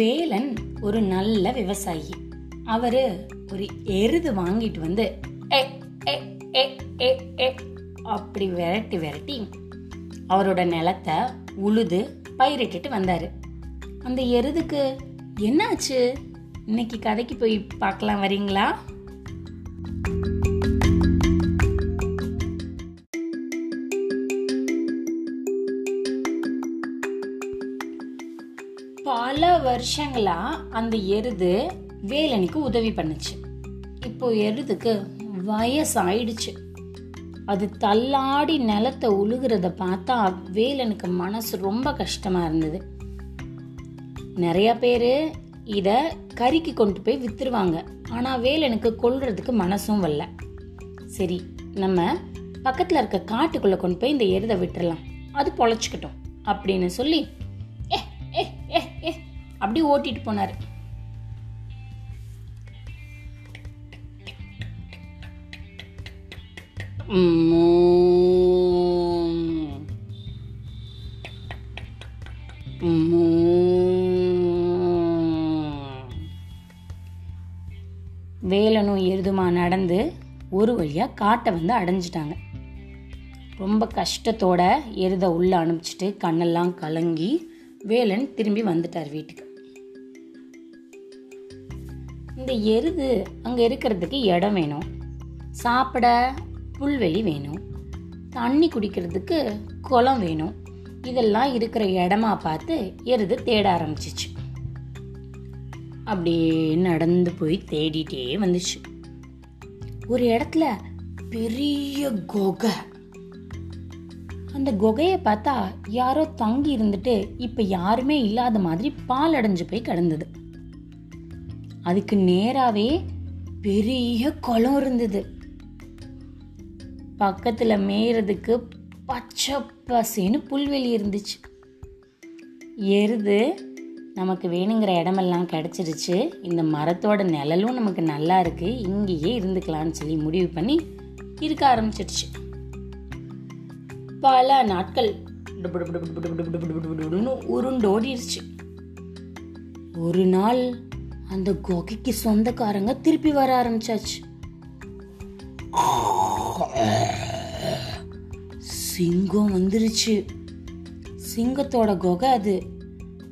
வேலன் ஒரு நல்ல விவசாயி. அவரு ஒரு எருது வாங்கிட்டு வந்து "ஏ, ஏ, ஏ, ஏ, ஏ" அப்படி விரட்டி விரட்டி அவரோட நிலத்தை உழுது பயிரிட்டுட்டு வந்தாரு. அந்த எருதுக்கு என்னாச்சு? இன்னைக்கு கதைக்கு போய் பார்க்கலாம் வரீங்களா? பல வருஷங்களா அந்த எருது வேலனுக்கு உதவி பண்ணுச்சு. இப்போ எருதுக்கு வயசாயிடுச்சு. அது தள்ளாடி நிலத்தை உழுகிறத பார்த்தா வேலனுக்கு மனசு ரொம்ப கஷ்டமா இருந்தது. நிறைய பேர் இத கறிக்கு கொண்டு போய் வித்துருவாங்க. ஆனா வேலனுக்கு கொள்றதுக்கு மனசும் வரல. சரி நம்ம பக்கத்துல இருக்க காட்டுக்குள்ள கொண்டு போய் இந்த எருதை விட்டுறலாம். அது பொழைச்சிக்கிட்டோம் அப்படின்னு சொல்லி அப்படி ஓட்டிட்டு போனார். வேலனும் எருதுமா நடந்து ஒரு வழியாக காட்டை வந்து அடைஞ்சிட்டாங்க. ரொம்ப கஷ்டத்தோட எருதை உள்ள அனுப்பிச்சிட்டு கண்ணெல்லாம் கலங்கி வேலன் திரும்பி வந்துட்டார் வீட்டுக்கு. இந்த எருது அங்கே இருக்கிறதுக்கு இடம் வேணும். சாப்பிட புல்வெளி வேணும். தண்ணி குடிக்கிறதுக்கு குளம் வேணும். இதெல்லாம் இருக்கிற இடமா பார்த்து எருது தேட ஆரம்பிச்சிச்சு. அப்படியே நடந்து போய் தேடிட்டே வந்துச்சு. ஒரு இடத்துல பெரிய குகை. அந்த குகையை பார்த்தா யாரோ தங்கி இருந்துட்டு இப்போ யாருமே இல்லாத மாதிரி பால் அடைஞ்சு போய் கிடந்தது. அதுக்கு நேராகவே பெரிய குளம் இருந்தது பக்கத்தில் மேயறதுக்கு பச்சை பசேன்னு புல்வெளி இருந்துச்சு எருது நமக்கு வேணுங்கிற இடமெல்லாம் கிடச்சிருச்சு இந்த மரத்தோட நிழலும் நமக்கு நல்லா இருக்குது இங்கேயே இருந்துக்கலாம்னு சொல்லி முடிவு பண்ணி இருக்க ஆரம்பிச்சிடுச்சு பல நாட்கள் உருண்டோடிருச்சு ஒரு நாள் அந்த குகைக்கு சொந்தக்காரங்க திருப்பி வர ஆரம்பிச்சாச்சு. சிங்கம் வந்துருச்சு. சிங்கத்தோட குகை அது.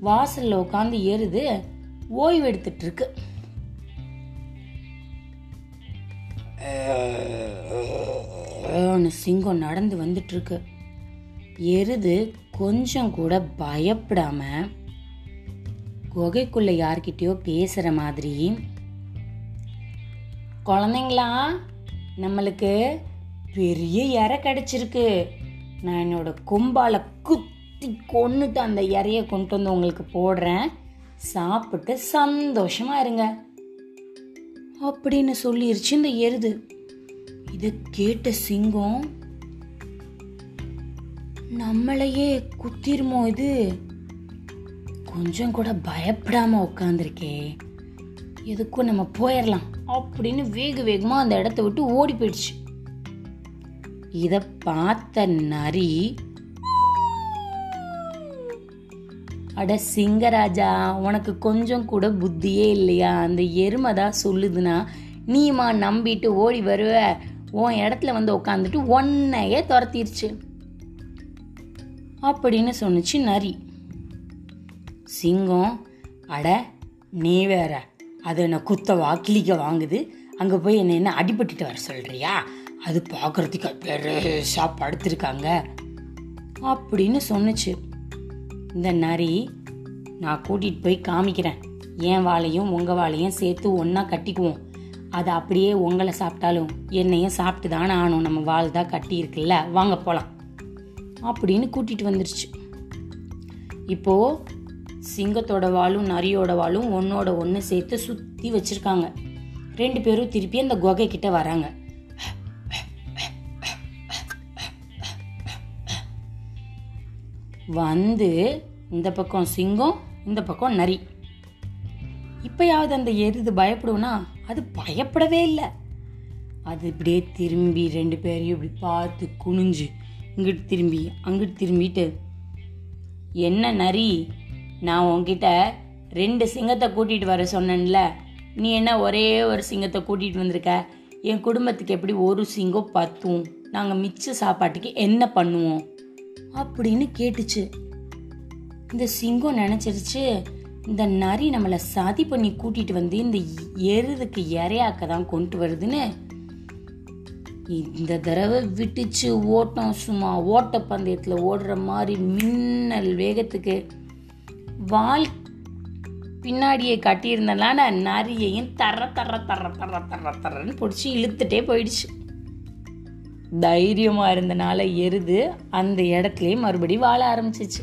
வாசல்ல உட்காந்து ஏறுது. ஓய்வு எடுத்துட்டு இருக்கு சிங்கம் நடந்து வந்துட்டு இருக்கு. எருது கொஞ்சம் கூட பயப்படாம குகைக்குள்ளே யார்கிட்டயோ பேசுகிற மாதிரி. குழந்தைங்களா நம்மளுக்கு பெரிய இறை கிடச்சிருக்கு. நான் என்னோட கும்பால குத்தி கொண்டுட்டு அந்த இறைய கொண்டு வந்து உங்களுக்கு போடுறேன். சாப்பிட்டு சந்தோஷமாக இருங்க. அப்படின்னு சொல்லிருச்சு இந்த எருது. இதை கேட்ட சிங்கம் நம்மளையே குத்திருமோ இது? கொஞ்சம் கூட பயப்படாமல் உட்காந்துருக்கே எதுக்கும் நம்ம போயிடலாம் அப்படின்னு வேக வேகமாக அந்த இடத்த விட்டு ஓடி போயிடுச்சு. இதை பார்த்த நரி அட சிங்கராஜா உனக்கு கொஞ்சம் கூட புத்தியே இல்லையா? அந்த எருமை தான் சொல்லுதுன்னா நீமா நம்பிட்டு ஓடி வருவ? உன் இடத்துல வந்து உட்காந்துட்டு ஒன்னையே துரத்திருச்சு. அப்படின்னு சொன்னுச்சு நரி. சிங்கம் அட நீ வேற. அது என்ன குத்தவா கிளிக்க வாங்குது? அங்கே போய் என்ன என்ன அடிபட்டுட்டு வர சொல்கிறியா அது பார்க்கறதுக்கு பெருசாக படுத்திருக்காங்க. அப்படின்னு சொன்னுச்சு. இந்த நரி நான் கூட்டிகிட்டு போய் காமிக்கிறேன். என் வாழையும் உங்கள் வாழையும் சேர்த்து ஒன்றா கட்டிக்குவோம். அது அப்படியே உங்களை சாப்பிட்டாலும் என்னையும் சாப்பிட்டு தானே ஆனும் நம்ம வாழ் தான் கட்டியிருக்குல்ல வாங்க போகலாம் அப்படின்னு கூட்டிகிட்டு வந்துருச்சு. இப்போது சிங்கத்தோட வாலும் நரியோட வாலும் ஒன்னோட ஒன்று சேர்த்து சுற்றி வச்சுருக்காங்க. ரெண்டு பேரும் திருப்பி அந்த குகை கிட்ட வராங்க. வந்து இந்த பக்கம் சிங்கம் இந்த பக்கம் நரி. இப்பயாவது அந்த எருது பயப்படும்னா அது பயப்படவே இல்லை. அது இப்படியே திரும்பி ரெண்டு பேரையும் இப்படி பார்த்து குனிஞ்சு இங்கிட்டு திரும்பி அங்கிட்டு திரும்பிட்டு என்ன நரி? நான் உங்ககிட்ட ரெண்டு சிங்கத்தை கூட்டிகிட்டு வர சொன்னேன்ல நீ என்ன ஒரே ஒரு சிங்கத்தை கூட்டிகிட்டு வந்திருக்க? என் குடும்பத்துக்கு எப்படி ஒரு சிங்கம் பத்தும்? நாங்கள் மிச்ச சாப்பாட்டுக்கு என்ன பண்ணுவோம்? அப்படின்னு கேட்டுச்சு. இந்த சிங்கம் நினச்சிருச்சு இந்த நரி நம்மளை சதி பண்ணி கூட்டிகிட்டு வந்து இந்த எருதுக்கு இறையாக்க தான் கொண்டு வருதுன்னு. இந்த தடவை விட்டுச்சு ஓட்டம் சும்மா ஓட்ட பந்தயத்தில் ஓடுற மாதிரி மின்னல் வேகத்துக்கு. வால் பின்னாடியே கட்டியிருந்தனால நரியையும் தர தர தர தர தர தரன்னு பிடிச்சி இழுத்துட்டே போயிடுச்சு. தைரியமாக இருந்தனால எருது அந்த இடத்துலயே மறுபடியும் வாழ ஆரம்பிச்சிச்சு.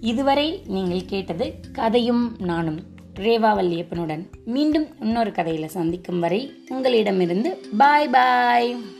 இதுவரை நீங்கள் கேட்டது கதையும் நானும் ரேவா வல்லியப்பனுடன். மீண்டும் இன்னொரு கதையில் சந்திக்கும் வரை உங்களிடமிருந்து பாய் பாய்.